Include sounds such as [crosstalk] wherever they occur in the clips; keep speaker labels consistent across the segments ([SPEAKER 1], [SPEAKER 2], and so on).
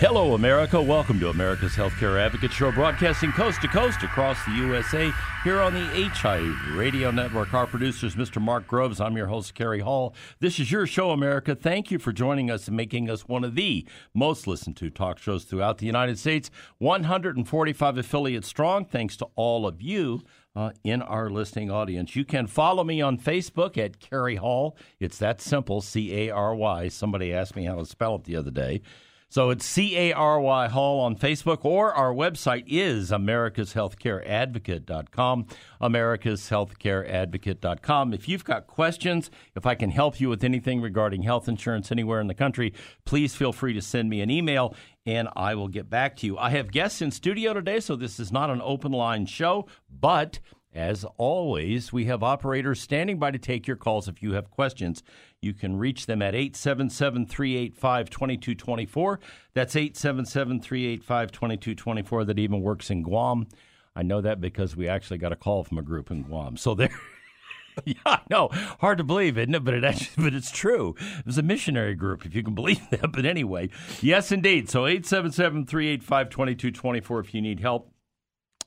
[SPEAKER 1] Hello, America. Welcome to America's Healthcare Advocate Show, broadcasting coast to coast across the USA here on the HI Radio Network. Our producers, Mr. Mark Groves. I'm your host, Cary Hall. This is your show, America. Thank you for joining us and making us one of the most listened to talk shows throughout the United States. 145 affiliates strong. Thanks to all of you. Uh, in our listening audience. You can follow me on Facebook at Cary Hall. It's that simple, C A R Y. Somebody asked me how to spell it the other day. So it's C A R Y Hall on Facebook, or our website is americashealthcareadvocate.com. Americashealthcareadvocate.com. If you've got questions, if I can help you with anything regarding health insurance anywhere in the country, please feel free to send me an email and I will get back to you. I have guests in studio today, so this is not an open line show, but as always, we have operators standing by to take your calls if you have questions. You can reach them at 877 385 2224. That's 877 385 2224. That even works in Guam. I know that because we actually got a call from a group in Guam. So there. [laughs] Yeah, know. Hard to believe, isn't it? But it actually, but it's true. It was a missionary group, if you can [laughs] believe that. But anyway, yes, indeed. So 877-385-2224 if you need help.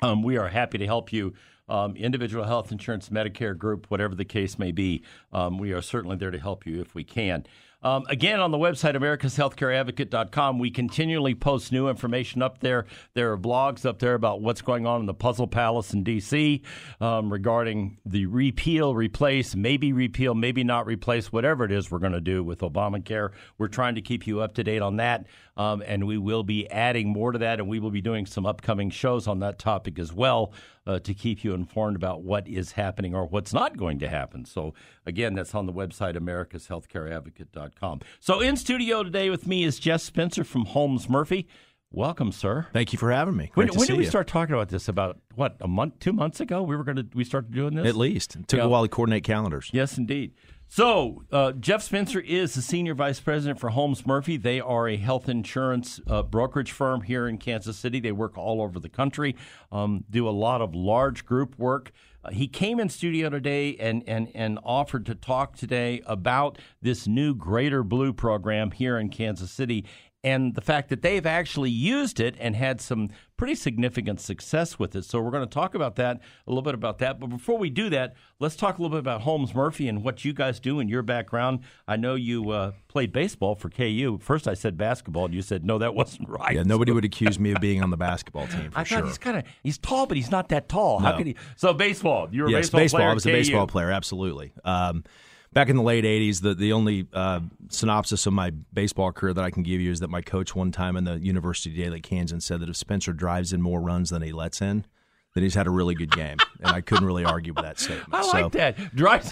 [SPEAKER 1] Um, we are happy to help you. Um, individual health insurance, Medicare group, whatever the case may be. Um, we are certainly there to help you if we can. Um, again, on the website, americashealthcareadvocate.com, we continually post new information up there. There are blogs up there about what's going on in the Puzzle Palace in D.C. Um, regarding the repeal, replace, maybe repeal, maybe not replace, whatever it is we're going to do with Obamacare. We're trying to keep you up to date on that, um, and we will be adding more to that, and we will be doing some upcoming shows on that topic as well uh, to keep you informed about what is happening or what's not going to happen. So, again, that's on the website, americashealthcareadvocate.com. So, in studio today with me is Jeff Spencer from Holmes Murphy. Welcome, sir.
[SPEAKER 2] Thank you for having me.
[SPEAKER 1] When,
[SPEAKER 2] Great
[SPEAKER 1] when
[SPEAKER 2] see
[SPEAKER 1] did we
[SPEAKER 2] you.
[SPEAKER 1] start talking about this? About what a month, two months ago? We were going to we started doing this
[SPEAKER 2] At least it took
[SPEAKER 1] Yeah.
[SPEAKER 2] a while to coordinate calendars.
[SPEAKER 1] Yes, indeed. So, uh, Jeff Spencer is the senior vice president for Holmes Murphy. They are a health insurance uh, brokerage firm here in Kansas City. They work all over the country, um, do a lot of large group work. Uh, he came in studio today and, and, and offered to talk today about this new Greater Blue program here in Kansas City and the fact that they've actually used it and had some pretty significant success with it. So we're going to talk about that a little bit about that. But before we do that, let's talk a little bit about Holmes Murphy and what you guys do and your background. I know you uh, played baseball for KU. First, I said basketball, and you said no, that [laughs] wasn't right.
[SPEAKER 2] Yeah, nobody would accuse me of being on the basketball team [laughs] for
[SPEAKER 1] I
[SPEAKER 2] sure.
[SPEAKER 1] thought he's kind of he's tall, but he's not that tall. How could he? So baseball, you were a
[SPEAKER 2] yes,
[SPEAKER 1] baseball,
[SPEAKER 2] baseball.
[SPEAKER 1] player.
[SPEAKER 2] I was a
[SPEAKER 1] KU.
[SPEAKER 2] baseball player, absolutely. Um, back in the late '80s, the the only uh, synopsis of my baseball career that I can give you is that my coach one time in the University of Daily Kansan said that if Spencer drives in more runs than he lets in, then he's had a really good game, and I couldn't really argue with that statement.
[SPEAKER 1] I
[SPEAKER 2] so,
[SPEAKER 1] like that. Drives.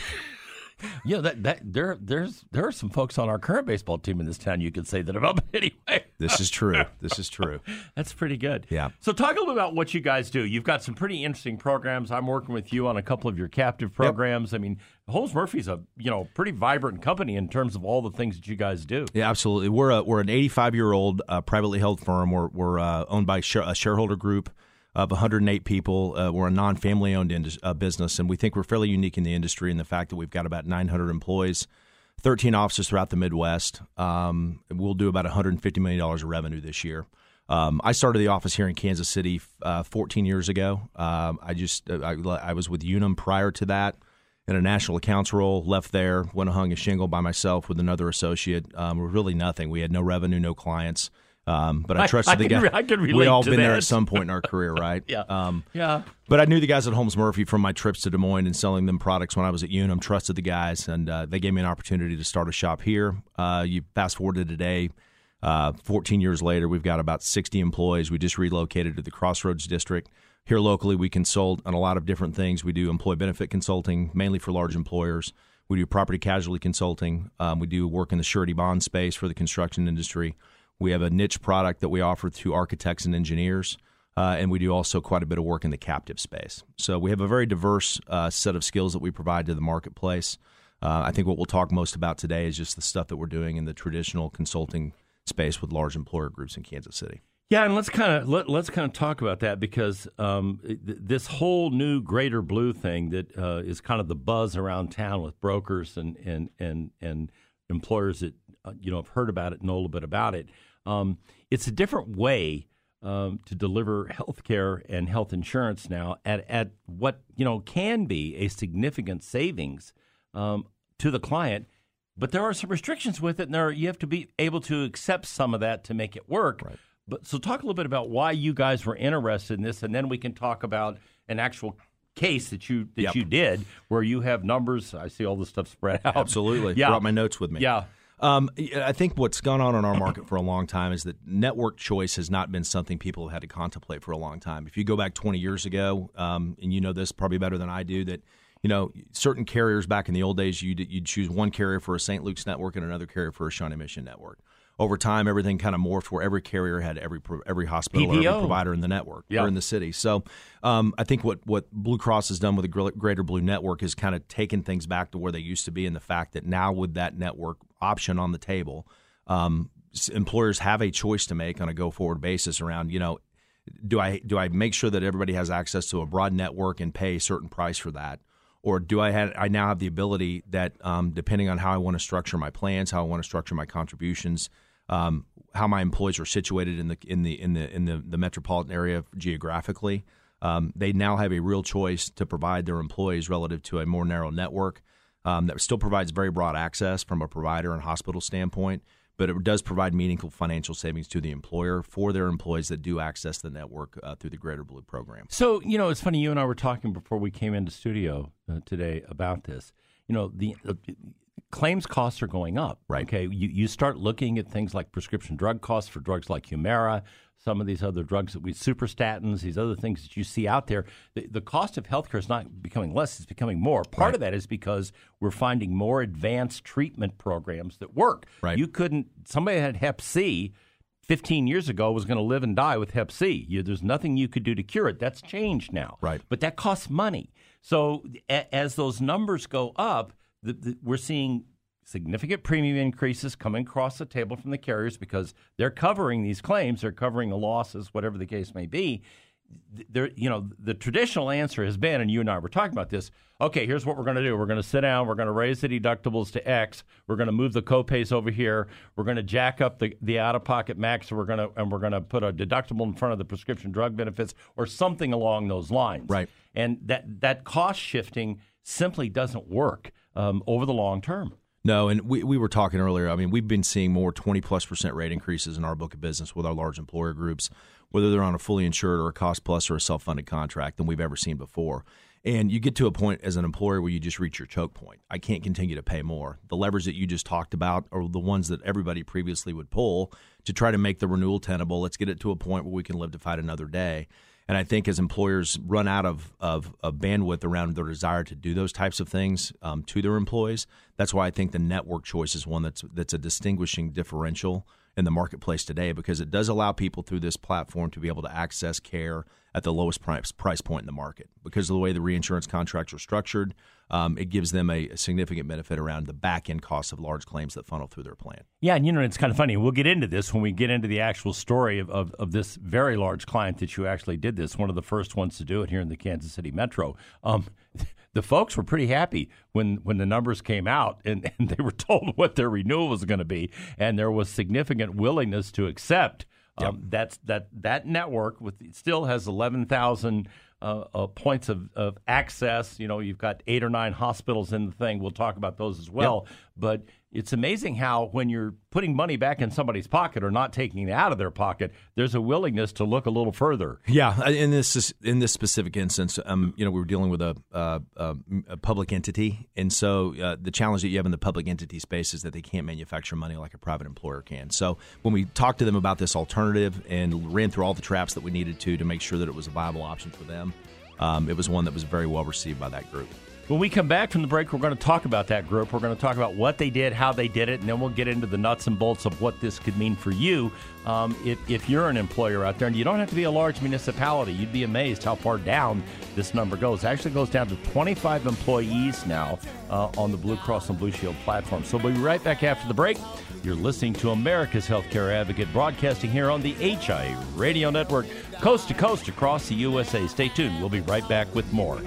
[SPEAKER 1] Know that that there there's there are some folks on our current baseball team in this town you could say that about. But [laughs] anyway,
[SPEAKER 2] This is true. This is true. [laughs]
[SPEAKER 1] That's pretty good.
[SPEAKER 2] Yeah.
[SPEAKER 1] So talk a little bit about what you guys do. You've got some pretty interesting programs. I'm working with you on a couple of your captive programs. I mean, Holmes Murphy's a you know pretty vibrant company in terms of all the things that you guys do.
[SPEAKER 2] Yeah, absolutely. We're a, we're an 85 year old uh, privately held firm. We're we're uh, owned by a shareholder group of 108 people. Uh, we're a non family owned indus- uh, business, and we think we're fairly unique in the industry in the fact that we've got about 900 employees, 13 offices throughout the Midwest. Um, we'll do about 150 million dollars of revenue this year. Um, I started the office here in Kansas City uh, 14 years ago. Um, I just uh, I, I was with Unum prior to that in a national accounts role. Left there, went and hung a shingle by myself with another associate. Um, really nothing. We had no revenue, no clients, Um, but I trusted
[SPEAKER 1] I
[SPEAKER 2] the
[SPEAKER 1] can
[SPEAKER 2] guy.
[SPEAKER 1] I can [laughs]
[SPEAKER 2] we all been there at some point in our career, [laughs] right?
[SPEAKER 1] Yeah.
[SPEAKER 2] Um,
[SPEAKER 1] Yeah.
[SPEAKER 2] but I knew the guys at Holmes Murphy from my trips to Des Moines and selling them products when I was at Unum. Trusted the guys, and uh, they gave me an opportunity to start a shop here. Uh, you fast forward to today, uh, 14 years later, we've got about 60 employees. We just relocated to the Crossroads District. Here locally, we consult on a lot of different things. We do employee benefit consulting, mainly for large employers. We do property casualty consulting. Um, we do work in the surety bond space for the construction industry. We have a niche product that we offer to architects and engineers. Uh, and we do also quite a bit of work in the captive space. So we have a very diverse uh, set of skills that we provide to the marketplace. Uh, I think what we'll talk most about today is just the stuff that we're doing in the traditional consulting space with large employer groups in Kansas City.
[SPEAKER 1] Yeah, and let's kind of let, let's kind of talk about that because um, th- this whole new Greater Blue thing that uh, is kind of the buzz around town with brokers and and and and employers that uh, you know have heard about it, and know a little bit about it. Um, it's a different way um, to deliver health care and health insurance now at at what you know can be a significant savings um, to the client. But there are some restrictions with it, and there you have to be able to accept some of that to make it work. Right. But so talk a little bit about why you guys were interested in this, and then we can talk about an actual case that you that
[SPEAKER 2] Yep.
[SPEAKER 1] you did where you have numbers. I see all this stuff spread out.
[SPEAKER 2] Absolutely. [laughs]
[SPEAKER 1] Yeah.
[SPEAKER 2] Brought my notes with me.
[SPEAKER 1] Yeah.
[SPEAKER 2] Um, I think what's gone on in our market for a long time is that network choice has not been something people have had to contemplate for a long time. If you go back 20 years ago, um, and you know this probably better than I do, that you know certain carriers back in the old days, you'd, you'd choose one carrier for a St. Luke's network and another carrier for a Shawnee Mission network. Over time, everything kind of morphed where every carrier had every every hospital or every provider in the network
[SPEAKER 1] Yeah.
[SPEAKER 2] or in the city. So um, I think what what Blue Cross has done with the Greater Blue Network is kind of taken things back to where they used to be, and the fact that now with that network option on the table, um, employers have a choice to make on a go forward basis around you know do I do I make sure that everybody has access to a broad network and pay a certain price for that, or do I have I now have the ability that um, depending on how I want to structure my plans, how I want to structure my contributions, um, how my employees are situated in the in the in the in the, the metropolitan area geographically, um, they now have a real choice to provide their employees relative to a more narrow network um, that still provides very broad access from a provider and hospital standpoint, but it does provide meaningful financial savings to the employer for their employees that do access the network uh, through the Greater Blue program.
[SPEAKER 1] So you know, it's funny. You and I were talking before we came into studio uh, today about this. You know, the claims costs are going up.
[SPEAKER 2] Right.
[SPEAKER 1] Okay. You you start looking at things like prescription drug costs for drugs like Humira, some of these other drugs that we superstatins, these other things that you see out there. The, the cost of healthcare is not becoming less; it's becoming more. Part of that is because we're finding more advanced treatment programs that work.
[SPEAKER 2] Right.
[SPEAKER 1] You couldn't. Somebody had Hep C. 15 years ago was going to live and die with Hep C. You, there's nothing you could do to cure it. That's changed now.
[SPEAKER 2] Right.
[SPEAKER 1] But that costs money. So a, as those numbers go up, the, the, we're seeing significant premium increases coming across the table from the carriers because they're covering these claims, they're covering the losses, whatever the case may be. There, you know, the traditional answer has been, and you and I were talking about this. Okay, here's what we're going to do. We're going to sit down. We're going to raise the deductibles to X. We're going to move the copays over here. We're going to jack up the, the out of pocket max. We're going to and we're going to put a deductible in front of the prescription drug benefits or something along those lines.
[SPEAKER 2] Right.
[SPEAKER 1] And that that cost shifting simply doesn't work um, over the long term.
[SPEAKER 2] No, and we, we were talking earlier. I mean, we've been seeing more 20 plus percent rate increases in our book of business with our large employer groups, whether they're on a fully insured or a cost plus or a self funded contract than we've ever seen before. And you get to a point as an employer where you just reach your choke point. I can't continue to pay more. The levers that you just talked about are the ones that everybody previously would pull to try to make the renewal tenable. Let's get it to a point where we can live to fight another day. And I think as employers run out of, of, of bandwidth around their desire to do those types of things um, to their employees, that's why I think the network choice is one that's that's a distinguishing differential in the marketplace today because it does allow people through this platform to be able to access care at the lowest price point in the market because of the way the reinsurance contracts are structured. Um, it gives them a, a significant benefit around the back end costs of large claims that funnel through their plan.
[SPEAKER 1] Yeah, and you know, it's kind of funny. We'll get into this when we get into the actual story of, of, of this very large client that you actually did this, one of the first ones to do it here in the Kansas City Metro. Um, [laughs] the folks were pretty happy when, when the numbers came out and, and they were [laughs] told what their renewal was going to be, and there was significant willingness to accept. Um, That's that that network with still has eleven thousand uh, uh, points of, of access. You know, you've got eight or nine hospitals in the thing. We'll talk about those as well. But it's amazing how when you're putting money back in somebody's pocket or not taking it out of their pocket, there's a willingness to look a little further.
[SPEAKER 2] Yeah, in this in this specific instance, um, you know, we were dealing with a, uh, a public entity, and so uh, the challenge that you have in the public entity space is that they can't manufacture money like a private employer can. So when we talked to them about this alternative and ran through all the traps that we needed to to make sure that it was a viable option for them, um, it was one that was very well received by that group.
[SPEAKER 1] When we come back from the break, we're going to talk about that group. We're going to talk about what they did, how they did it, and then we'll get into the nuts and bolts of what this could mean for you um, if, if you're an employer out there. And you don't have to be a large municipality. You'd be amazed how far down this number goes. It actually goes down to 25 employees now uh, on the Blue Cross and Blue Shield platform. So we'll be right back after the break. You're listening to America's Healthcare Advocate broadcasting here on the HIA Radio Network, coast to coast across the USA. Stay tuned. We'll be right back with more.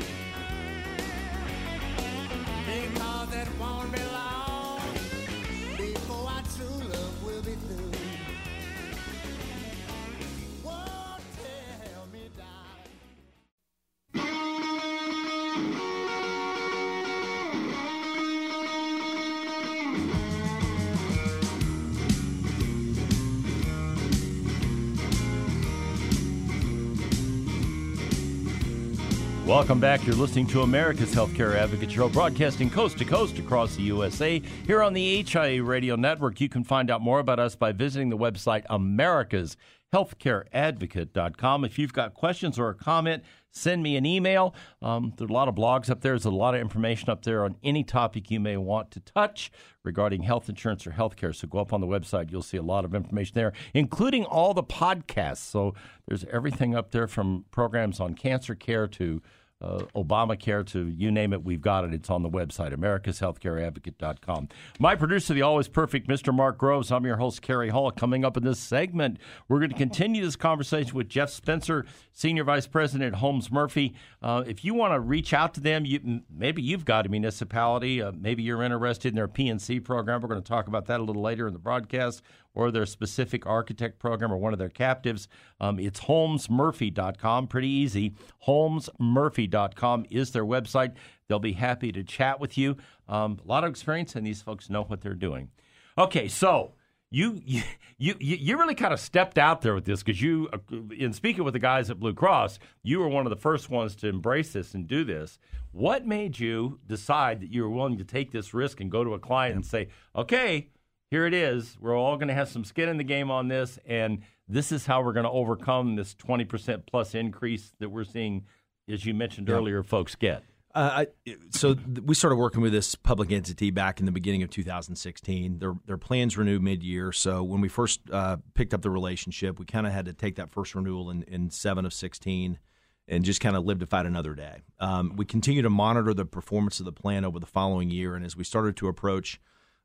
[SPEAKER 1] Welcome back. You're listening to America's Healthcare Advocate Show, broadcasting coast to coast across the USA. Here on the HIA Radio Network, you can find out more about us by visiting the website americashealthcareadvocate.com. If you've got questions or a comment, send me an email. Um, there's a lot of blogs up there. There's a lot of information up there on any topic you may want to touch regarding health insurance or healthcare. So go up on the website. You'll see a lot of information there, including all the podcasts. So there's everything up there from programs on cancer care to uh, Obamacare to you name it, we've got it. It's on the website, americashealthcareadvocate.com. My producer, the always perfect Mr. Mark Groves. I'm your host, Cary Hall. Coming up in this segment, we're going to continue this conversation with Jeff Spencer, Senior Vice President Holmes Murphy. Uh, if you want to reach out to them, you, maybe you've got a municipality, uh, maybe you're interested in their PNC program. We're going to talk about that a little later in the broadcast or their specific architect program or one of their captives. Um, it's holmesmurphy.com. Pretty easy. Holmesmurphy.com is their website. They'll be happy to chat with you. Um, a lot of experience, and these folks know what they're doing. Okay, so you you you, you really kind of stepped out there with this because you, uh, in speaking with the guys at Blue Cross, you were one of the first ones to embrace this and do this. What made you decide that you were willing to take this risk and go to a client and say, okay, here it is. We're all going to have some skin in the game on this, and this is how we're going to overcome this 20% plus increase that we're seeing, as you mentioned yeah. earlier, folks get.
[SPEAKER 2] Uh, I, so th- we started working with this public entity back in the beginning of 2016. Their their plans renew mid year. So when we first uh, picked up the relationship, we kind of had to take that first renewal in, in seven of 16 and just kind of live to fight another day. Um, we continue to monitor the performance of the plan over the following year, and as we started to approach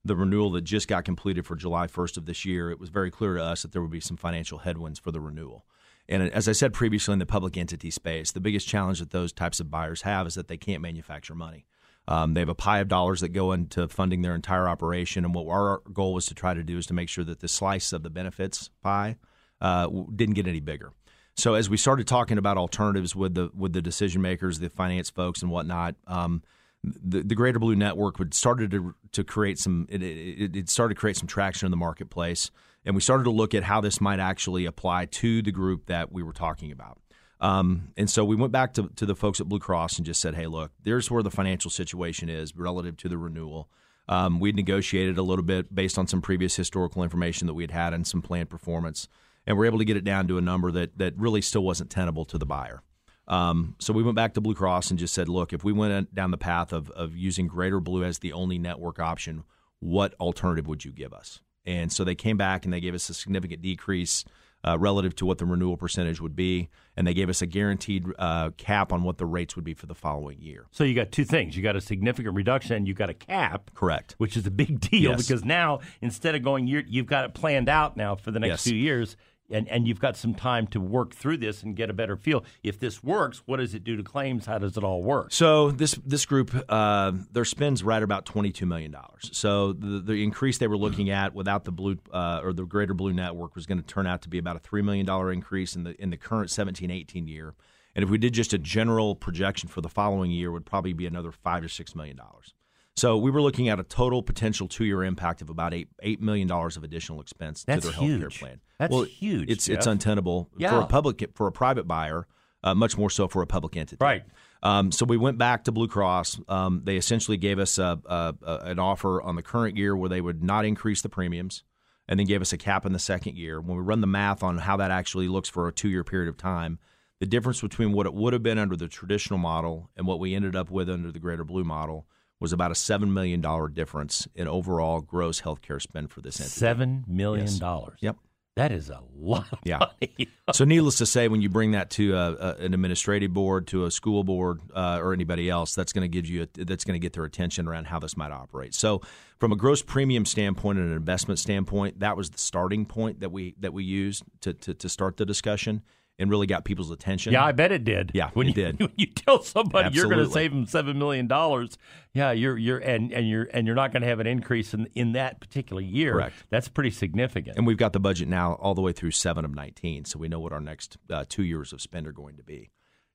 [SPEAKER 2] the renewal that just got completed for July 1st of this year, it was very clear to us that there would be some financial headwinds for the renewal. And as I said previously in the public entity space, the biggest challenge that those types of buyers have is that they can't manufacture money. Um, they have a pie of dollars that go into funding their entire operation, and what our goal was to try to do is to make sure that the slice of the benefits pie uh, didn't get any bigger. So as we started talking about alternatives with the with the decision makers, the finance folks, and whatnot, um, the, the Greater Blue Network would started to to create some it, it, it, started to create some traction in the marketplace, and we started to look at how this might actually apply to the group that we were talking about. Um, and so we went back to, to the folks at Blue Cross and just said, "Hey, look, there's where the financial situation is relative to the renewal." Um, we'd negotiated a little bit based on some previous historical information that we had had and some planned performance, and we're able to get it down to a number that that really still wasn't tenable to the buyer. Um, so we went back to Blue Cross and just said, look, if we went down the path of, of using Greater Blue as the only network option, what alternative would you give us? And so they came back and they gave us a significant decrease uh, relative to what the renewal percentage would be, and they gave us a guaranteed uh, cap on what the rates would be for the following year.
[SPEAKER 1] So you got two things: you got a significant reduction, and you got a cap,
[SPEAKER 2] correct?
[SPEAKER 1] Which is a big [laughs] deal yes. because now instead of going, you've got it planned out now for the next yes. few years and, and you've got some time to work through this and get a better feel. If this works, what does it do to claims? How does it all work?
[SPEAKER 2] So this this group, uh, their spends right about twenty two million dollars. So the, the increase they were looking at without the blue uh, or the Greater Blue Network was going to turn out to be about a three million dollar increase in the in the current 17-18 year. And if we did just a general projection for the following year, would probably be another five to six million dollars. So we were looking at a total potential two year impact of about eight eight million dollars of additional expense
[SPEAKER 1] That's
[SPEAKER 2] to their health care
[SPEAKER 1] huge.
[SPEAKER 2] plan.
[SPEAKER 1] That's
[SPEAKER 2] well,
[SPEAKER 1] huge,
[SPEAKER 2] It's it's
[SPEAKER 1] Jeff.
[SPEAKER 2] untenable for a public for a private buyer, uh, much more so for a public entity.
[SPEAKER 1] Right.
[SPEAKER 2] Um, so we went back to Blue Cross. Um, they essentially gave us a, a, a, an offer on the current year where they would not increase the premiums, and then gave us a cap in the second year. When we run the math on how that actually looks for a two year period of time, the difference between what it would have been under the traditional model and what we ended up with under the Greater Blue model was about a seven million dollar difference in overall gross healthcare spend for this entity.
[SPEAKER 1] Seven million
[SPEAKER 2] Yes.
[SPEAKER 1] dollars.
[SPEAKER 2] Yep.
[SPEAKER 1] That is a lot of
[SPEAKER 2] Yeah.
[SPEAKER 1] money. [laughs]
[SPEAKER 2] So, needless to say, when you bring that to a, a, an administrative board, to a school board, uh, or anybody else, that's going to give you a, that's going to get their attention around how this might operate. So, from a gross premium standpoint and an investment standpoint, that was the starting point that we that we used to to, to start the discussion and really got people's attention.
[SPEAKER 1] Yeah, I bet it did.
[SPEAKER 2] Yeah,
[SPEAKER 1] when
[SPEAKER 2] it
[SPEAKER 1] you,
[SPEAKER 2] did. [laughs]
[SPEAKER 1] When you tell somebody you're going to save them seven million dollars, yeah, you're you're and, and you're and you're not going to have an increase in in that particular year.
[SPEAKER 2] Correct.
[SPEAKER 1] That's pretty significant.
[SPEAKER 2] and we've got the budget now all the way through seven of nineteen, so we know what our next uh, two years of spend are going to be.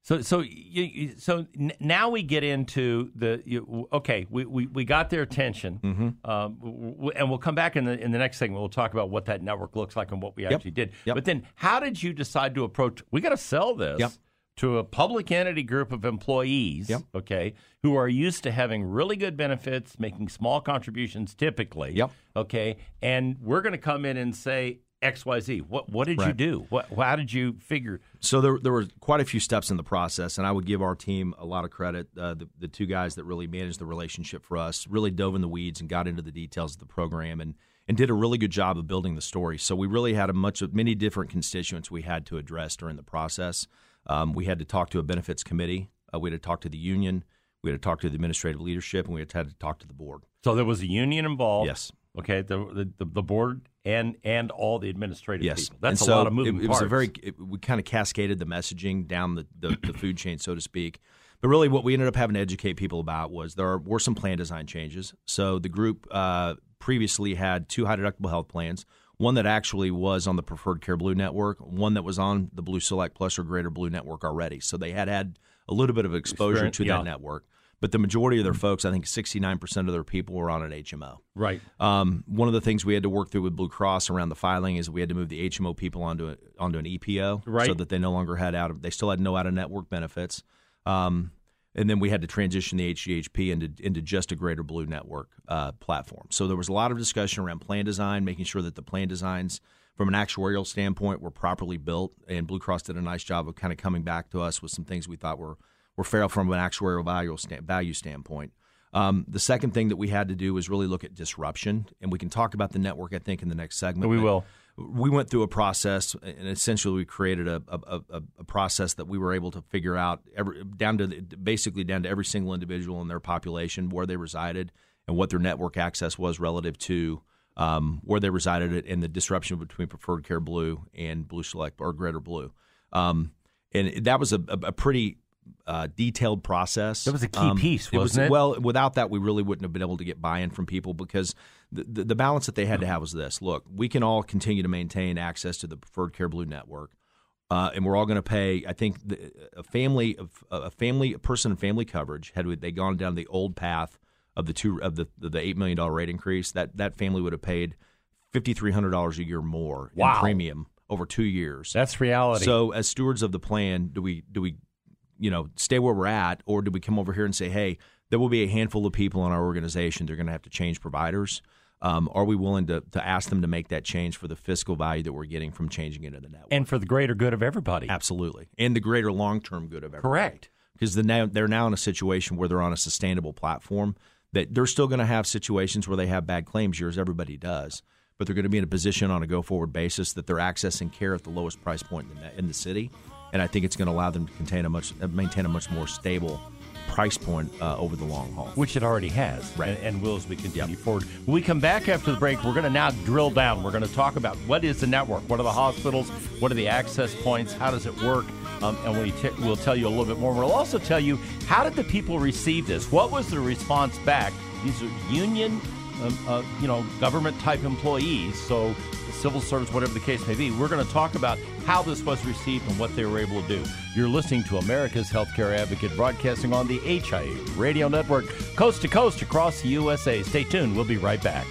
[SPEAKER 1] So, so, you, so now we get into the you, okay. We, we, we got their attention,
[SPEAKER 2] Mm-hmm.
[SPEAKER 1] um, and we'll come back in the in the next segment. We'll talk about what that network looks like and what we actually did.
[SPEAKER 2] Yep.
[SPEAKER 1] But then, how did you decide to approach? We got to sell this
[SPEAKER 2] Yep.
[SPEAKER 1] to a public entity group of employees,
[SPEAKER 2] Yep.
[SPEAKER 1] okay, who are used to having really good benefits, making small contributions typically,
[SPEAKER 2] Yep.
[SPEAKER 1] okay, and we're going to come in and say. X Y Z. What what did you do? What how did you figure?
[SPEAKER 2] So there, there were quite a few steps in the process, and I would give our team a lot of credit. Uh, the, the two guys that really managed the relationship for us really dove in the weeds and got into the details of the program, and and did a really good job of building the story. So we really had a much of many different constituents we had to address during the process. Um, we had to talk to a benefits committee. Uh, we had to talk to the union. We had to talk to the administrative leadership, and we had to talk to the board.
[SPEAKER 1] So there was a union involved.
[SPEAKER 2] Yes.
[SPEAKER 1] Okay. The the, the board and and all the administrative
[SPEAKER 2] Yes,
[SPEAKER 1] people. That's
[SPEAKER 2] And
[SPEAKER 1] a
[SPEAKER 2] so
[SPEAKER 1] lot of moving
[SPEAKER 2] it, it
[SPEAKER 1] parts.
[SPEAKER 2] was a very. It, we kind of cascaded the messaging down the, the, the food chain, so to speak. But really, what we ended up having to educate people about was there were some plan design changes. So the group uh, previously had two high deductible health plans. One that actually was on the Preferred Care Blue network, one that was on the Blue Select Plus or Greater Blue network already. So they had had a little bit of exposure
[SPEAKER 1] Experience,
[SPEAKER 2] to
[SPEAKER 1] yeah.
[SPEAKER 2] that network. But the majority of their folks, I think 69% of their people were on an HMO.
[SPEAKER 1] right.
[SPEAKER 2] Um, one of the things we had to work through with Blue Cross around the filing is we had to move the HMO people onto a, onto an EPO,
[SPEAKER 1] Right.
[SPEAKER 2] so that they no longer had out of they still had no out of network benefits. Um, and then we had to transition the HDHP into into just a Greater Blue Network uh, platform. So there was a lot of discussion around plan design, making sure that the plan designs from an actuarial standpoint were properly built. And Blue Cross did a nice job of kind of coming back to us with some things we thought were were fair from an actuarial value sta- value standpoint. Um, the second thing that we had to do was really look at disruption, and we can talk about the network. I think in the next segment.
[SPEAKER 1] We will.
[SPEAKER 2] We went through a process, and essentially we created a, a, a, process that we were able to figure out every, down to the, basically down to every single individual in their population where they resided and what their network access was relative to um, where they resided and the disruption between Preferred Care Blue and Blue Select or Greater Blue. Um, and that was a, a pretty uh, detailed process.
[SPEAKER 1] That was a key
[SPEAKER 2] Um,
[SPEAKER 1] piece,
[SPEAKER 2] was-
[SPEAKER 1] wasn't it?
[SPEAKER 2] Well, without that, we really wouldn't have been able to get buy-in from people because the, the, the balance that they had to have was this: look, we can all continue to maintain access to the Preferred Care Blue network, uh, and we're all going to pay. I think the, a family of a family a person and family coverage had they gone down the old path of the two of the the eight million dollar rate increase, that that family would have paid fifty three hundred dollars a year more
[SPEAKER 1] Wow.
[SPEAKER 2] in premium over two years.
[SPEAKER 1] That's reality.
[SPEAKER 2] So, as stewards of the plan, do we do we, you know, stay where we're at, or do we come over here and say, hey, there will be a handful of people in our organization they're going to have to change providers? Um, are we willing to to ask them to make that change for the fiscal value that we're getting from changing into the network?
[SPEAKER 1] and for the greater good of everybody.
[SPEAKER 2] Absolutely, and the greater long term good of everybody.
[SPEAKER 1] Correct.
[SPEAKER 2] Because the now they're now in a situation where they're on a sustainable platform that they're still going to have situations where they have bad claims years. Everybody does, but they're going to be in a position on a go forward basis that they're accessing care at the lowest price point in the, in the city, and I think it's going to allow them to contain a much uh, maintain a much more stable price point uh, over the long haul.
[SPEAKER 1] which it already has,
[SPEAKER 2] Right.
[SPEAKER 1] and, and will as we continue forward. When we come back after the break, we're going to now drill down. We're going to talk about what is the network, what are the hospitals, what are the access points, how does it work, um, and we t- we'll tell you a little bit more. We'll also tell you how did the people receive this? What was the response back? These are union, um, uh, you know, government type employees, so civil service, whatever the case may be. We're going to talk about how this was received and what they were able to do. You're listening to America's Healthcare Advocate broadcasting on the HIA Radio Network, coast to coast across the USA. Stay tuned. We'll be right back.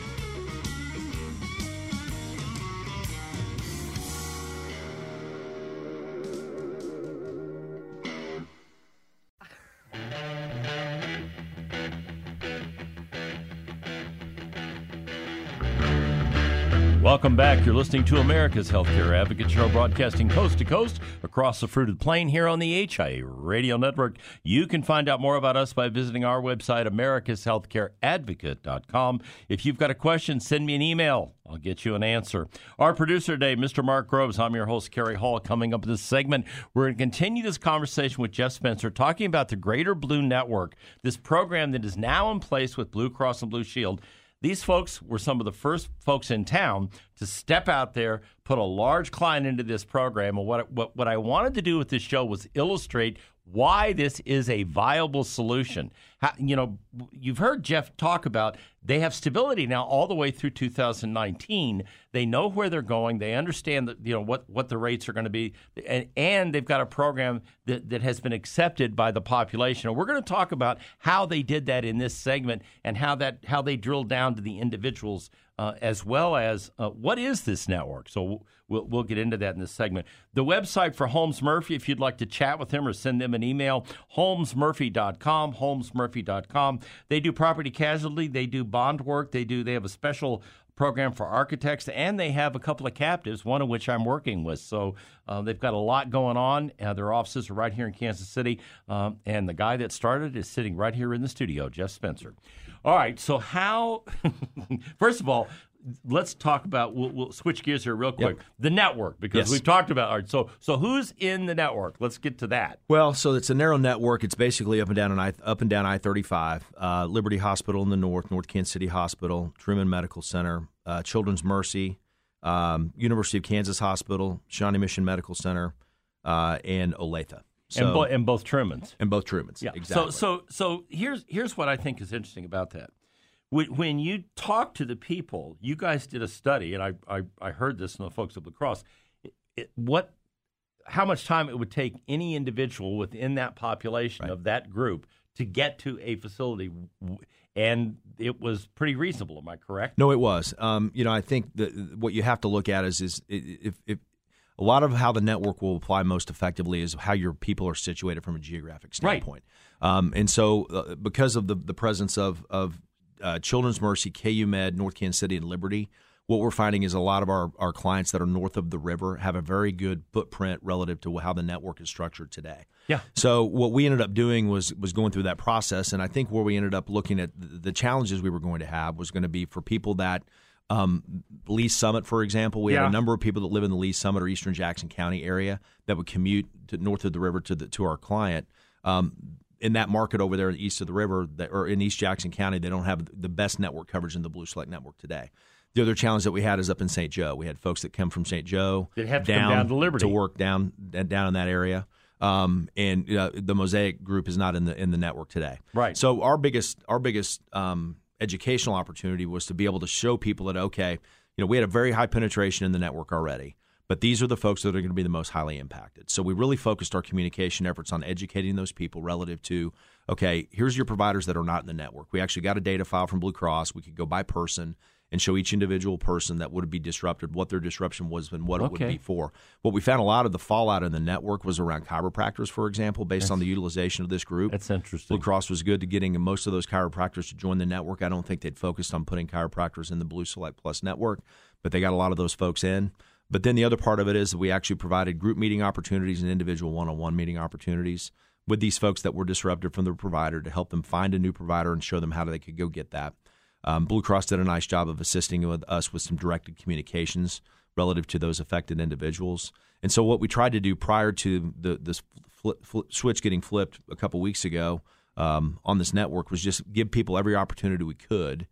[SPEAKER 1] Welcome back. You're listening to America's Healthcare Advocate Show, broadcasting coast to coast across the fruited plain here on the HIA Radio Network. You can find out more about us by visiting our website, americashealthcareadvocate.com. If you've got a question, send me an email. I'll get you an answer. Our producer today, Mr. Mark Groves. I'm your host, Cary Hall. Coming up in this segment, we're going to continue this conversation with Jeff Spencer, talking about the Greater Blue Network, this program that is now in place with Blue Cross and Blue Shield. These folks were some of the first folks in town to step out there, put a large client into this program. And what, what, what I wanted to do with this show was illustrate why this is a viable solution. How, you know, you've heard Jeff talk about they have stability now all the way through 2019. They know where they're going. They understand that you know what, what the rates are going to be, and, and they've got a program that, that has been accepted by the population. And we're going to talk about how they did that in this segment and how that how they drilled down to the individuals uh, as well as uh, what is this network. So we'll, we'll get into that in this segment. The website for Holmes Murphy, if you'd like to chat with him or send them an email, holmesmurphy.com, holmesmurphy.com. They do property casualty, they do bond work, they do they have a special program for architects, and they have a couple of captives, one of which I'm working with. So uh, they've got a lot going on. Uh, their offices are right here in Kansas City, um, and the guy that started is sitting right here in the studio, Jeff Spencer. All right. So how? [laughs] first of all, let's talk about. We'll, we'll switch gears here real quick. Yep. The network because
[SPEAKER 2] yes.
[SPEAKER 1] we've talked about. All right. So so who's in the network? Let's get to that.
[SPEAKER 2] Well, so it's a narrow network. It's basically up and down I up and down I thirty five. Uh, Liberty Hospital in the north, North Kansas City Hospital, Truman Medical Center, uh, Children's Mercy, um, University of Kansas Hospital, Shawnee Mission Medical Center, uh, and Olathe.
[SPEAKER 1] So, and, bo- and both Trumans.
[SPEAKER 2] And both Trumans.
[SPEAKER 1] Yeah.
[SPEAKER 2] Exactly.
[SPEAKER 1] So so so here's here's what I think is interesting about that. When you talk to the people, you guys did a study, and I I, I heard this from the folks at Blue Cross. It, it, what, how much time it would take any individual within that population right. of that group to get to a facility, and it was pretty reasonable. Am I correct?
[SPEAKER 2] No, it was. Um, you know, I think that what you have to look at is is if, if a lot of how the network will apply most effectively is how your people are situated from a geographic standpoint. Right. Um, and so, uh, because of the, the presence of, of uh, Children's Mercy, KU Med, North Kansas City, and Liberty, what we're finding is a lot of our, our clients that are north of the river have a very good footprint relative to how the network is structured today.
[SPEAKER 1] Yeah.
[SPEAKER 2] So what we ended up doing was was going through that process, and I think where we ended up looking at the challenges we were going to have was going to be for people that – um, Lee's Summit, for example, we yeah. had a number of people that live in the Lee Summit or Eastern Jackson County area that would commute to north of the river to the, to our client. Um, in that market over there east of the river, that, or in East Jackson County, they don't have the best network coverage in the Blue Select network today. The other challenge that we had is up in St. Joe. We had folks that come from St. Joe
[SPEAKER 1] they have to down, down to Liberty
[SPEAKER 2] to work down down in that area. Um, and the Mosaic group is not in the in the network today.
[SPEAKER 1] Right.
[SPEAKER 2] So our biggest our biggest um, educational opportunity was to be able to show people that okay, you know, we had a very high penetration in the network already, but these are the folks that are going to be the most highly impacted. So we really focused our communication efforts on educating those people relative to okay, here's your providers that are not in the network. We actually got a data file from Blue Cross. We could go by person and show each individual person that would be disrupted what their disruption was and what okay. it would be for. What we found a lot of the fallout in the network was around chiropractors, for example, based that's, on the utilization of this group.
[SPEAKER 1] That's interesting.
[SPEAKER 2] Blue Cross was good to getting most of those chiropractors to join the network. I don't think they'd focused on putting chiropractors in the Blue Select Plus network, but they got a lot of those folks in. But then the other part of it is that we actually provided group meeting opportunities and individual one on one meeting opportunities with these folks that were disrupted from the provider to help them find a new provider and show them how they could go get that. Um, Blue Cross did a nice job of assisting with us with some directed communications relative to those affected individuals. And so, what we tried to do prior to the this flip, flip, switch getting flipped a couple weeks ago um, on this network was just give people every opportunity we could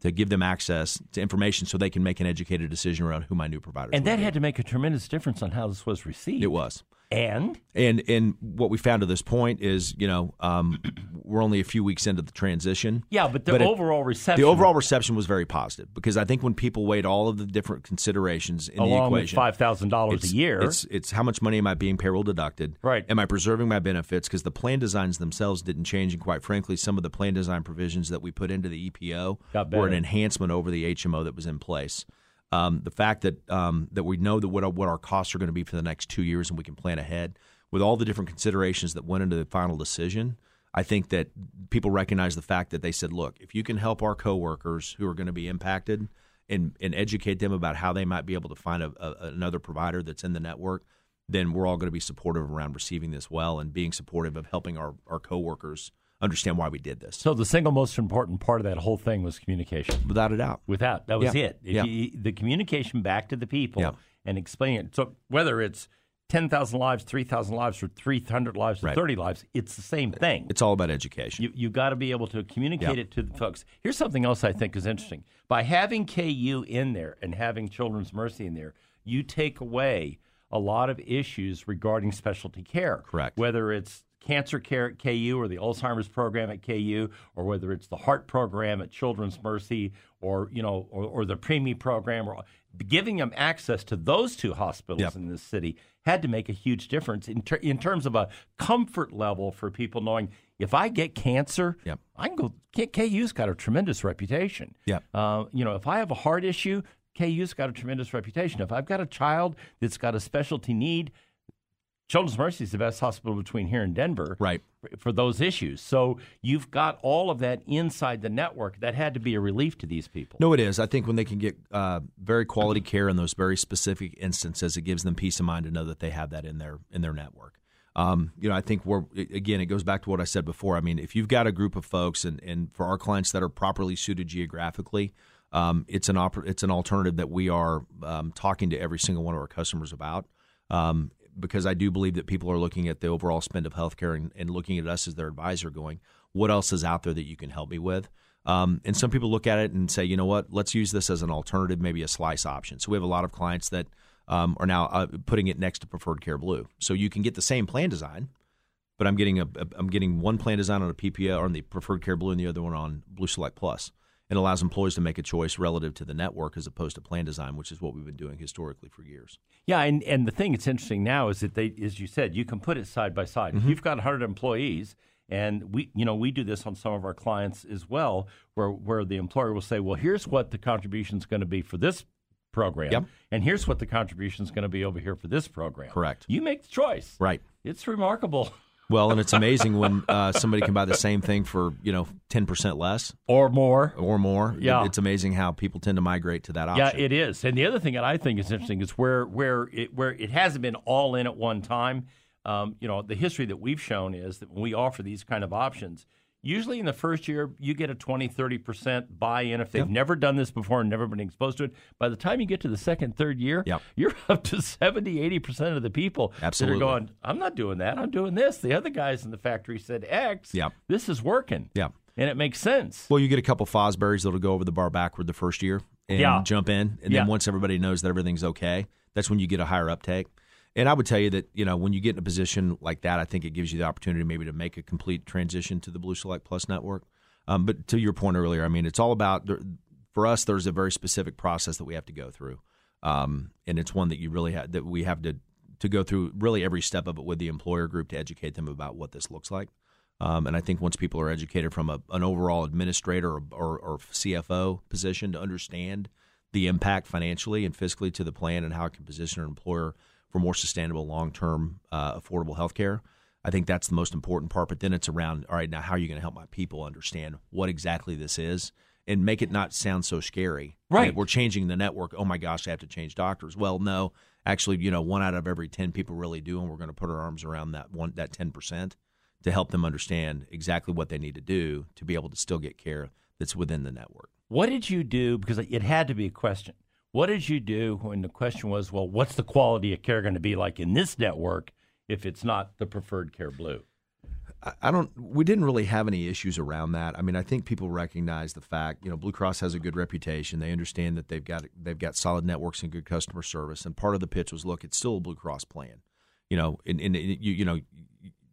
[SPEAKER 2] to give them access to information so they can make an educated decision around who my new provider. Is.
[SPEAKER 1] And that be. had to make a tremendous difference on how this was received.
[SPEAKER 2] It was.
[SPEAKER 1] And
[SPEAKER 2] and and what we found to this point is, you know, um, [clears throat] we're only a few weeks into the transition.
[SPEAKER 1] Yeah, but the
[SPEAKER 2] it-
[SPEAKER 1] overall reception,
[SPEAKER 2] the overall reception was very positive because I think when people weighed all of the different considerations in the equation,
[SPEAKER 1] five thousand dollars a year,
[SPEAKER 2] It's it's how much money am I being payroll deducted?
[SPEAKER 1] Right.
[SPEAKER 2] Am I preserving my benefits? Because the plan designs themselves didn't change, and quite frankly, some of the plan design provisions that we put into the EPO were an enhancement over the HMO that was in place. Um, the fact that um, that we know that what our, what our costs are going to be for the next two years, and we can plan ahead with all the different considerations that went into the final decision. I think that people recognize the fact that they said, look, if you can help our coworkers who are going to be impacted and, and educate them about how they might be able to find a, a, another provider that's in the network, then we're all going to be supportive around receiving this well and being supportive of helping our, our coworkers understand why we did this.
[SPEAKER 1] so the single most important part of that whole thing was communication.
[SPEAKER 2] Without a doubt.
[SPEAKER 1] Without that was
[SPEAKER 2] Yeah.
[SPEAKER 1] it. If
[SPEAKER 2] Yeah.
[SPEAKER 1] you, the communication back to the people
[SPEAKER 2] Yeah.
[SPEAKER 1] and explaining it. So whether it's ten thousand lives, three thousand lives, or three hundred lives, or
[SPEAKER 2] Right.
[SPEAKER 1] thirty lives, it's the same thing.
[SPEAKER 2] It's all about education.
[SPEAKER 1] You you got to be able to communicate it to the folks. Here's something else I think is interesting. By having KU in there and having Children's Mercy in there, you take away a lot of issues regarding specialty care.
[SPEAKER 2] Correct.
[SPEAKER 1] Whether it's cancer care at KU or the Alzheimer's program at KU, or whether it's the heart program at Children's Mercy, or you know, or, or the Preemie program, or giving them access to those two hospitals
[SPEAKER 2] Yep.
[SPEAKER 1] in this city had to make a huge difference in, ter- in terms of a comfort level for people knowing if I get cancer,
[SPEAKER 2] Yep.
[SPEAKER 1] I can go. K- KU's got a tremendous reputation.
[SPEAKER 2] Yep.
[SPEAKER 1] Uh, you know, if I have a heart issue, KU's got a tremendous reputation. If I've got a child that's got a specialty need, Children's Mercy is the best hospital between here and Denver
[SPEAKER 2] Right.
[SPEAKER 1] for, those issues. So you've got all of that inside the network. That had to be a relief to these people.
[SPEAKER 2] No, it is. I think when they can get uh, very quality care in those very specific instances, it gives them peace of mind to know that they have that in their in their network. Um, you know, I think we're again, it goes back to what I said before. I mean, if you've got a group of folks, and, and for our clients that are properly suited geographically, um, it's an oper- it's an alternative that we are um, talking to every single one of our customers about. Um, because I do believe that people are looking at the overall spend of healthcare and, and looking at us as their advisor, going, "What else is out there that you can help me with?" Um, and some people look at it and say, you know what, let's use this as an alternative, maybe a slice option. So we have a lot of clients that um, are now uh, putting it next to Preferred Care Blue. So you can get the same plan design, but I'm getting a, a I'm getting one plan design on a PPO on the Preferred Care Blue and the other one on Blue Select Plus. It allows employees to make a choice relative to the network as opposed to plan design, which is what we've been doing historically for years.
[SPEAKER 1] Yeah, and, and the thing that's interesting now is that they, as you said, you can put it side by side. If mm-hmm. You've got 100 employees, and we, you know, we do this on some of our clients as well, where where the employer will say, well, here's what the contribution is going to be for this program,
[SPEAKER 2] Yep.
[SPEAKER 1] and here's what the contribution is going to be over here for this program.
[SPEAKER 2] Correct.
[SPEAKER 1] You make the choice.
[SPEAKER 2] Right.
[SPEAKER 1] It's remarkable. [laughs]
[SPEAKER 2] Well, and it's amazing when uh, somebody can buy the same thing for you know ten percent less
[SPEAKER 1] Or more.
[SPEAKER 2] or more.
[SPEAKER 1] Yeah.
[SPEAKER 2] It- it's amazing how people tend to migrate to that option.
[SPEAKER 1] Yeah, it is. And the other thing that I think is interesting is where where it where it hasn't been all in at one time. Um, you know, the history that we've shown is that when we offer these kind of options, usually in the first year you get a 20 30% buy-in if they've
[SPEAKER 2] Yep.
[SPEAKER 1] never done this before and never been exposed to it. By the time you get to the second third year,
[SPEAKER 2] Yep.
[SPEAKER 1] you're [laughs] up to 70 80% of the people
[SPEAKER 2] Absolutely.
[SPEAKER 1] that are going, I'm not doing that. I'm doing this. The other guys in the factory said X.
[SPEAKER 2] Yep.
[SPEAKER 1] This is working.
[SPEAKER 2] Yeah.
[SPEAKER 1] And it makes sense.
[SPEAKER 2] Well, you get a couple Fosburys that'll go over the bar backward the first year and
[SPEAKER 1] Yeah.
[SPEAKER 2] jump in, and
[SPEAKER 1] Yeah.
[SPEAKER 2] then once everybody knows that everything's okay, that's when you get a higher uptake. And I would tell you that you know when you get in a position like that, I think it gives you the opportunity maybe to make a complete transition to the Blue Select Plus network. Um, but to your point earlier, I mean, it's all about for us. There's a very specific process that we have to go through, um, and it's one that you really have that we have to to go through really every step of it with the employer group to educate them about what this looks like. Um, and I think once people are educated from a, an overall administrator or, or, or CFO position to understand the impact financially and fiscally to the plan and how it can position an employer for more sustainable, long term, uh, affordable health care, I think that's the most important part. But then it's around, all right, now how are you going to help my people understand what exactly this is and make it not sound so scary?
[SPEAKER 1] Right.
[SPEAKER 2] That We're changing the network. Oh my gosh, I have to change doctors. Well, no, actually, you know, one out of every 10 people really do. And we're going to put our arms around that one, that 10% to help them understand exactly what they need to do to be able to still get care that's within the network.
[SPEAKER 1] What did you do? Because it had to be a question. What did you do when the question was, well, what's the quality of care going to be like in this network if it's not the preferred care blue?
[SPEAKER 2] I- don't. We didn't really have any issues around that. I mean, I think people recognize the fact. You know, Blue Cross has a good reputation. They understand that they've got they've got solid networks and good customer service. And part of the pitch was, look, it's still a Blue Cross plan. You know, and, and you you know,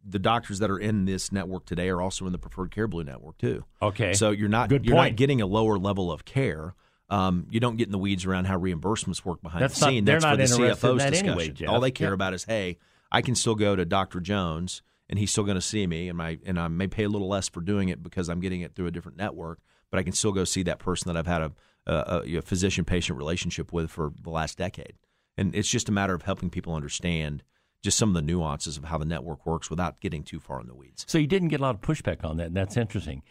[SPEAKER 2] the doctors that are in this network today are also in the Preferred Care Blue network too.
[SPEAKER 1] Okay.
[SPEAKER 2] So you're not
[SPEAKER 1] Good
[SPEAKER 2] you're
[SPEAKER 1] point.
[SPEAKER 2] not getting a lower level of care. Um, you don't get in the weeds around how reimbursements work behind
[SPEAKER 1] That's
[SPEAKER 2] the
[SPEAKER 1] not-
[SPEAKER 2] scene. That's
[SPEAKER 1] not
[SPEAKER 2] for the CFO's discussion.
[SPEAKER 1] anyway,
[SPEAKER 2] All they care
[SPEAKER 1] Yeah.
[SPEAKER 2] about is, hey, I can still go to Dr. Jones and he's still going to see me, and my and I may pay a little less for doing it because I'm getting it through a different network, but I can still go see that person that I've had a, a, a physician patient relationship with for the last decade. And it's just a matter of helping people understand just some of the nuances of how the network works without getting too far in the weeds.
[SPEAKER 1] So you didn't get a lot of pushback on that, and that's interesting.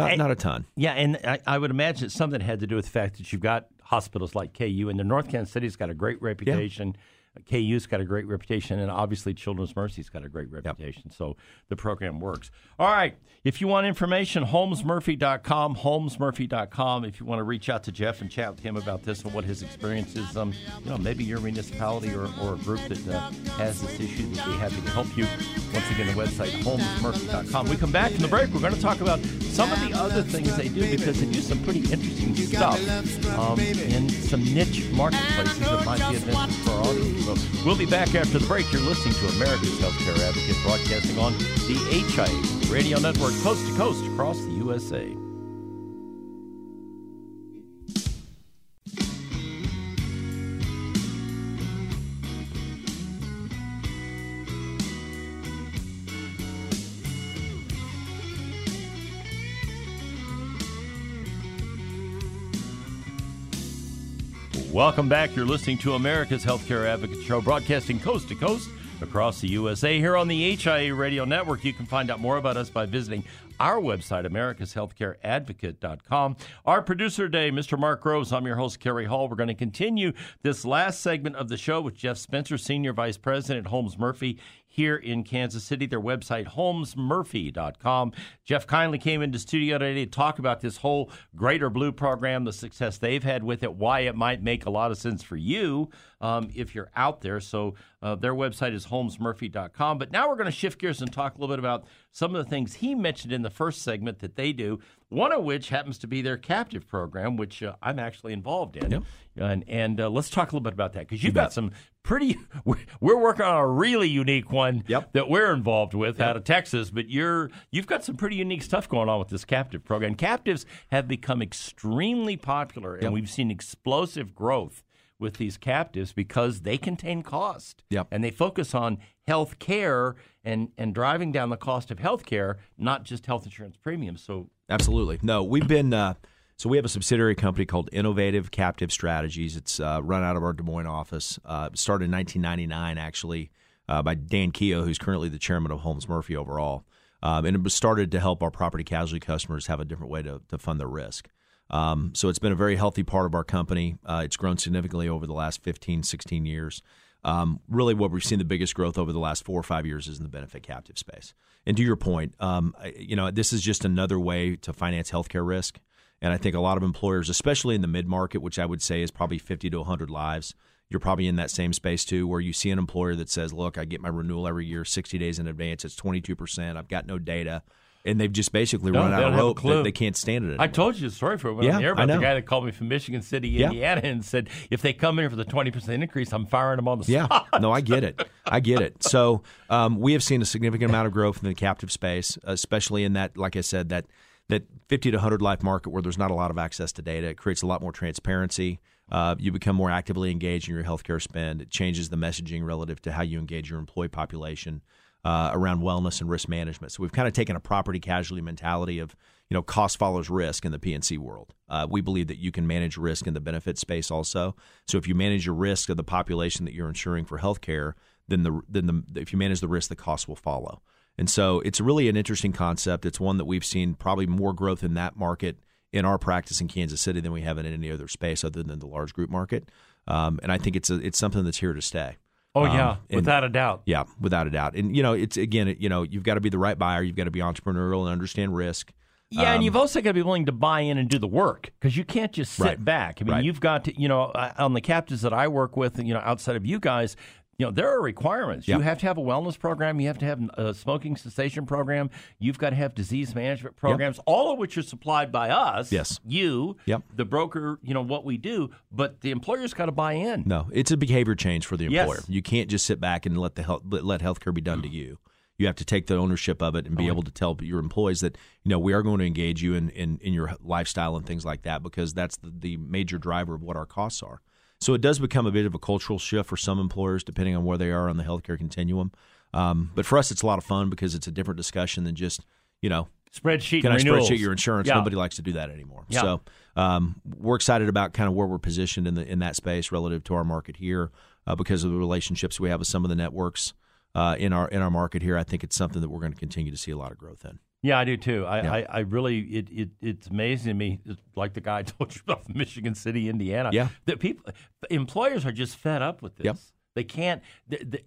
[SPEAKER 2] Not,
[SPEAKER 1] and-
[SPEAKER 2] not a ton.
[SPEAKER 1] Yeah, and I, I would imagine something had to do with the fact that you've got hospitals like KU, and the North Kansas City's got a great reputation. KU's got a great reputation, and obviously Children's Mercy's got a great reputation. So the program works. All right. If you want information, holmesmurphy.com, holmesmurphy.com. If you want to reach out to Jeff and chat with him about this and what his experience is, um, you know, maybe your municipality or, or a group that uh, has this issue, they'd be happy to help you. Once again, the website, holmesmurphy.com. We come back from the break. We're going to talk about some of the other things they do because they do some pretty interesting stuff um, in some niche marketplaces that might be of interest for our audience. So we'll be back after the break. You're listening to America's Healthcare Advocate broadcasting on the HIA Radio Network, coast to coast across the USA. Welcome back. You're listening to America's Healthcare Advocate Show, broadcasting coast to coast across the USA. Here on the HIA Radio Network, you can find out more about us by visiting our website, americashealthcareadvocate.com. Our producer today, Mr. Mark Groves. I'm your host, Cary Hall. We're going to continue this last segment of the show with Jeff Spencer, Senior Vice President Holmes Murphy here in Kansas City. Their website, holmesmurphy.com. Jeff kindly came into studio today to talk about this whole Greater Blue program, the success they've had with it, why it might make a lot of sense for you um, if you're out there. So uh, their website is holmesmurphy.com. But now we're going to shift gears and talk a little bit about some of the things he mentioned in the first segment that they do, one of which happens to be their captive program, which uh, I'm actually involved in. And, and uh, let's talk a little bit about that because you've got some pretty, [laughs] we're, working on a really unique one
[SPEAKER 2] Yep.
[SPEAKER 1] that we're involved with out of Texas, but you're you've got some pretty unique stuff going on with this captive program. Captives have become extremely popular, and we've seen explosive growth with these captives because they contain cost.
[SPEAKER 2] Yep.
[SPEAKER 1] And they focus on health care and, and driving down the cost of health care, not just health insurance premiums. So
[SPEAKER 2] Absolutely. No, we've been uh, so we have a subsidiary company called Innovative Captive Strategies. It's uh, run out of our Des Moines office. Uh, started in 1999, actually, uh, by Dan Keough, who's currently the chairman of Holmes Murphy overall. Um, and it was started to help our property casualty customers have a different way to, to fund their risk. Um, so it's been a very healthy part of our company. Uh, it's grown significantly over the last 15, 16 years. Um, really, what we've seen the biggest growth over the last four or five years is in the benefit captive space. And to your point, um, you know, this is just another way to finance healthcare risk. And I think a lot of employers, especially in the mid market, which I would say is probably 50 to 100 lives, you're probably in that same space too, where you see an employer that says, "Look, I get my renewal every year, 60 days in advance. It's 22 percent. I've got no data." And they've just basically
[SPEAKER 1] No,
[SPEAKER 2] run out of rope. That they can't stand it anymore.
[SPEAKER 1] I told you the story for when
[SPEAKER 2] Yeah,
[SPEAKER 1] on the air about the guy that called me from Michigan City,
[SPEAKER 2] Yeah.
[SPEAKER 1] Indiana, and said if they come in for the twenty percent increase, I'm firing them on the
[SPEAKER 2] Yeah,
[SPEAKER 1] spot.
[SPEAKER 2] no, I get it. I get it. So um, we have seen a significant amount of growth in the captive space, especially in that, like I said, that that 50 to 100 life market where there's not a lot of access to data. It creates a lot more transparency. Uh, you become more actively engaged in your healthcare spend. It changes the messaging relative to how you engage your employee population uh, around wellness and risk management. So we've kind of taken a property casualty mentality of you know cost follows risk in the P&C world. Uh, we believe that you can manage risk in the benefit space also. So if you manage your risk of the population that you're insuring for healthcare, then the then the if you manage the risk, the cost will follow. And so it's really an interesting concept. It's one that we've seen probably more growth in that market in our practice in Kansas City than we have in any other space other than the large group market. Um, and I think it's a, it's something that's here to stay.
[SPEAKER 1] Oh
[SPEAKER 2] Um,
[SPEAKER 1] yeah,
[SPEAKER 2] and-
[SPEAKER 1] without a doubt.
[SPEAKER 2] Yeah, without a doubt. And you know, it's again, it, you know, you've got to be the right buyer. You've got to be entrepreneurial and understand risk.
[SPEAKER 1] Yeah, and
[SPEAKER 2] Um,
[SPEAKER 1] you've also got to be willing to buy in and do the work because you can't just sit
[SPEAKER 2] Right.
[SPEAKER 1] back. I mean,
[SPEAKER 2] Right.
[SPEAKER 1] you've got to, you know, uh, on the captives that I work with, you know, outside of you guys, you know, there are requirements. You have to have a wellness program. You have to have a smoking cessation program. You've got to have disease management programs, all of which are supplied by us.
[SPEAKER 2] Yes.
[SPEAKER 1] You,
[SPEAKER 2] Yep.
[SPEAKER 1] the broker, you know, what we do, but the employer's got to buy in.
[SPEAKER 2] No, it's a behavior change for the employer Yes. You can't just sit back and let the health, let healthcare be done to you. you have to take the ownership of it and be uh-huh. able to tell your employees that you know we are going to engage you in in, in your lifestyle and things like that because that's the, the major driver of what our costs are. So it does become a bit of a cultural shift for some employers, depending on where they are on the healthcare continuum. Um, but for us, it's a lot of fun because it's a different discussion than just you know
[SPEAKER 1] Spreadsheet
[SPEAKER 2] can I
[SPEAKER 1] renewals.
[SPEAKER 2] spreadsheet your insurance?
[SPEAKER 1] Yeah.
[SPEAKER 2] Nobody likes to do that anymore.
[SPEAKER 1] Yeah.
[SPEAKER 2] So um, we're excited about kind of where we're positioned in the in that space relative to our market here uh, because of the relationships we have with some of the networks uh, in our in our market here. I think it's something that we're going to continue to see a lot of growth in.
[SPEAKER 1] Yeah, I do too. I,
[SPEAKER 2] Yeah.
[SPEAKER 1] I, I really, it, it, it's amazing to me, like the guy [laughs] I told you about from Michigan City, Indiana.
[SPEAKER 2] Yeah.
[SPEAKER 1] that people, employers are just fed up with this.
[SPEAKER 2] Yep.
[SPEAKER 1] They can't,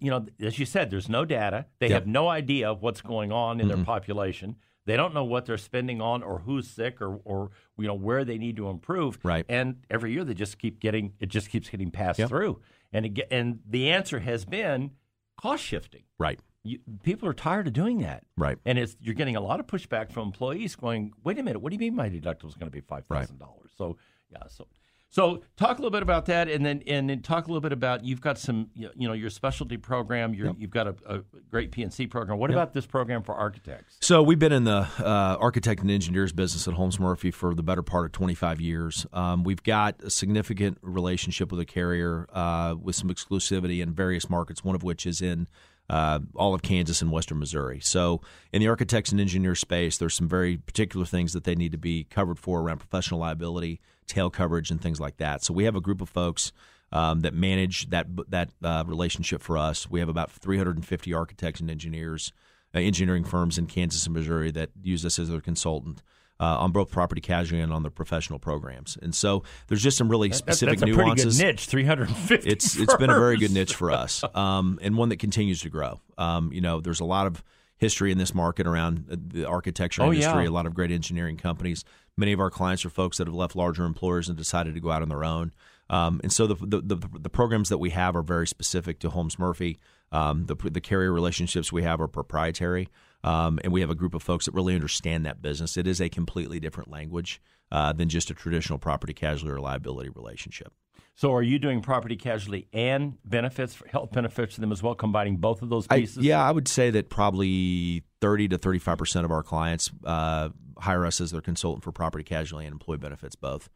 [SPEAKER 1] you know, as you said, there's no data. They
[SPEAKER 2] Yep.
[SPEAKER 1] have no idea of what's going on in their population. They don't know what they're spending on or who's sick or, or you know where they need to improve.
[SPEAKER 2] Right.
[SPEAKER 1] And every year they just keep getting it just keeps getting passed
[SPEAKER 2] Yep.
[SPEAKER 1] through. And it, and the answer has been cost shifting.
[SPEAKER 2] Right.
[SPEAKER 1] You, people are tired of doing that.
[SPEAKER 2] Right.
[SPEAKER 1] And it's you're getting a lot of pushback from employees going, wait a minute, what do you mean my deductible is going to be five thousand dollars? So yeah, so so talk a little bit about that, and then and then talk a little bit about you've got some you know your specialty program, you you've got a, a great P&C program. What about this program for architects?
[SPEAKER 2] So we've been in the uh, architect and engineers business at Holmes Murphy for the better part of 25 years. Um, we've got a significant relationship with a carrier uh, with some exclusivity in various markets, one of which is in uh, all of Kansas and western Missouri. So in the architects and engineers space, there's some very particular things that they need to be covered for around professional liability, tail coverage, and things like that. So we have a group of folks um, that manage that that uh, relationship for us. We have about 350 architects and engineers, uh, engineering firms in Kansas and Missouri that use us as their consultant. Uh, on both property casualty and on the professional programs, and so there's just some really
[SPEAKER 1] That-
[SPEAKER 2] specific
[SPEAKER 1] that's a
[SPEAKER 2] nuances.
[SPEAKER 1] pretty good niche, three hundred and fifty.
[SPEAKER 2] It's it's been a very good niche for us, um, and one that continues to grow. Um, you know, there's a lot of history in this market around the architecture
[SPEAKER 1] Oh,
[SPEAKER 2] industry.
[SPEAKER 1] yeah.
[SPEAKER 2] A lot of great engineering companies. Many of our clients are folks that have left larger employers and decided to go out on their own. Um, and so the, the the the programs that we have are very specific to Holmes Murphy. Um, the the carrier relationships we have are proprietary, um, and we have a group of folks that really understand that business. It is a completely different language uh, than just a traditional property casualty or liability relationship.
[SPEAKER 1] So are you doing property casualty and benefits, health benefits for them as well, combining both of those
[SPEAKER 2] I,
[SPEAKER 1] pieces?
[SPEAKER 2] yeah, I would say that probably 30 to 35 percent of our clients uh, hire us as their consultant for property casualty and employee benefits, both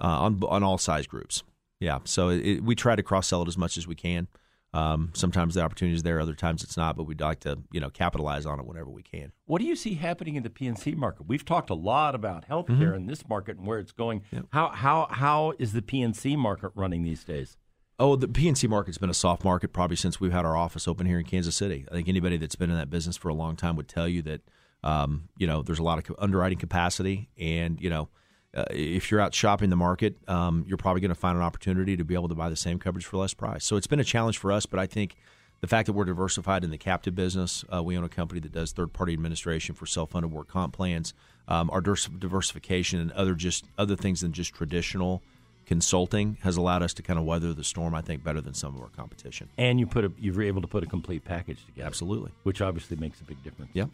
[SPEAKER 2] uh, on on all size groups. Yeah, so it, we try to cross sell it as much as we can. Um, sometimes the opportunity is there, other times it's not, but we'd like to you know capitalize on it whenever we can.
[SPEAKER 1] What do you see happening in the P&C market? We've talked a lot about healthcare
[SPEAKER 2] Mm-hmm.
[SPEAKER 1] in this market and where it's going. How how how is the P&C market running these days?
[SPEAKER 2] Oh, the P&C market's been a soft market probably since we've had our office open here in Kansas City. I think anybody that's been in that business for a long time would tell you that um, you know there's a lot of underwriting capacity, and you know uh, if you're out shopping the market, um, you're probably going to find an opportunity to be able to buy the same coverage for less price. So it's been a challenge for us, but I think the fact that we're diversified in the captive business, uh, we own a company that does third party administration for self funded work comp plans. Um, our diversification and other just other things than just traditional consulting has allowed us to kind of weather the storm, I think, better than some of our competition.
[SPEAKER 1] And you put a you were able to put a complete package together.
[SPEAKER 2] Absolutely.
[SPEAKER 1] Which obviously makes a big difference.
[SPEAKER 2] Yeah.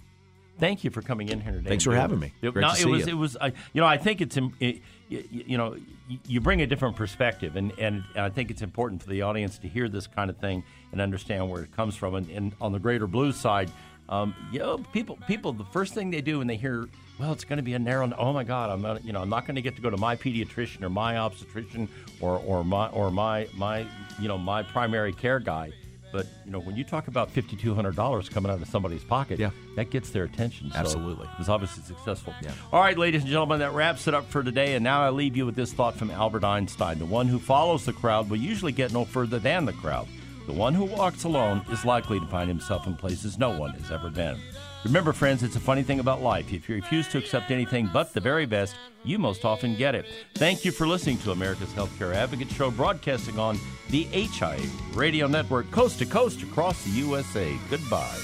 [SPEAKER 1] Thank you for coming in here today.
[SPEAKER 2] Thanks for having me.
[SPEAKER 1] It,
[SPEAKER 2] Great
[SPEAKER 1] no,
[SPEAKER 2] to
[SPEAKER 1] it
[SPEAKER 2] see
[SPEAKER 1] was
[SPEAKER 2] you.
[SPEAKER 1] it was I you know I think it's it, you, know you, you bring a different perspective and, and I think it's important for the audience to hear this kind of thing and understand where it comes from. And, and on the greater blues side, um, you know people people the first thing they do when they hear well it's going to be a narrow oh my god I'm not you know I'm not going to get to go to my pediatrician or my obstetrician or or my or my my you know my primary care guy. But you know, when you talk about fifty two hundred dollars coming out of somebody's pocket,
[SPEAKER 2] Yeah.
[SPEAKER 1] that gets their attention. So
[SPEAKER 2] Absolutely.
[SPEAKER 1] it was obviously successful.
[SPEAKER 2] Yeah.
[SPEAKER 1] All right, ladies and gentlemen, that wraps it up for today. And now I leave you with this thought from Albert Einstein: the one who follows the crowd will usually get no further than the crowd. The one who walks alone is likely to find himself in places no one has ever been. Remember, friends, it's a funny thing about life. If you refuse to accept anything but the very best, you most often get it. Thank you for listening to America's Healthcare Advocate Show, broadcasting on the HIA Radio Network, coast to coast across the USA. Goodbye,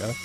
[SPEAKER 1] America.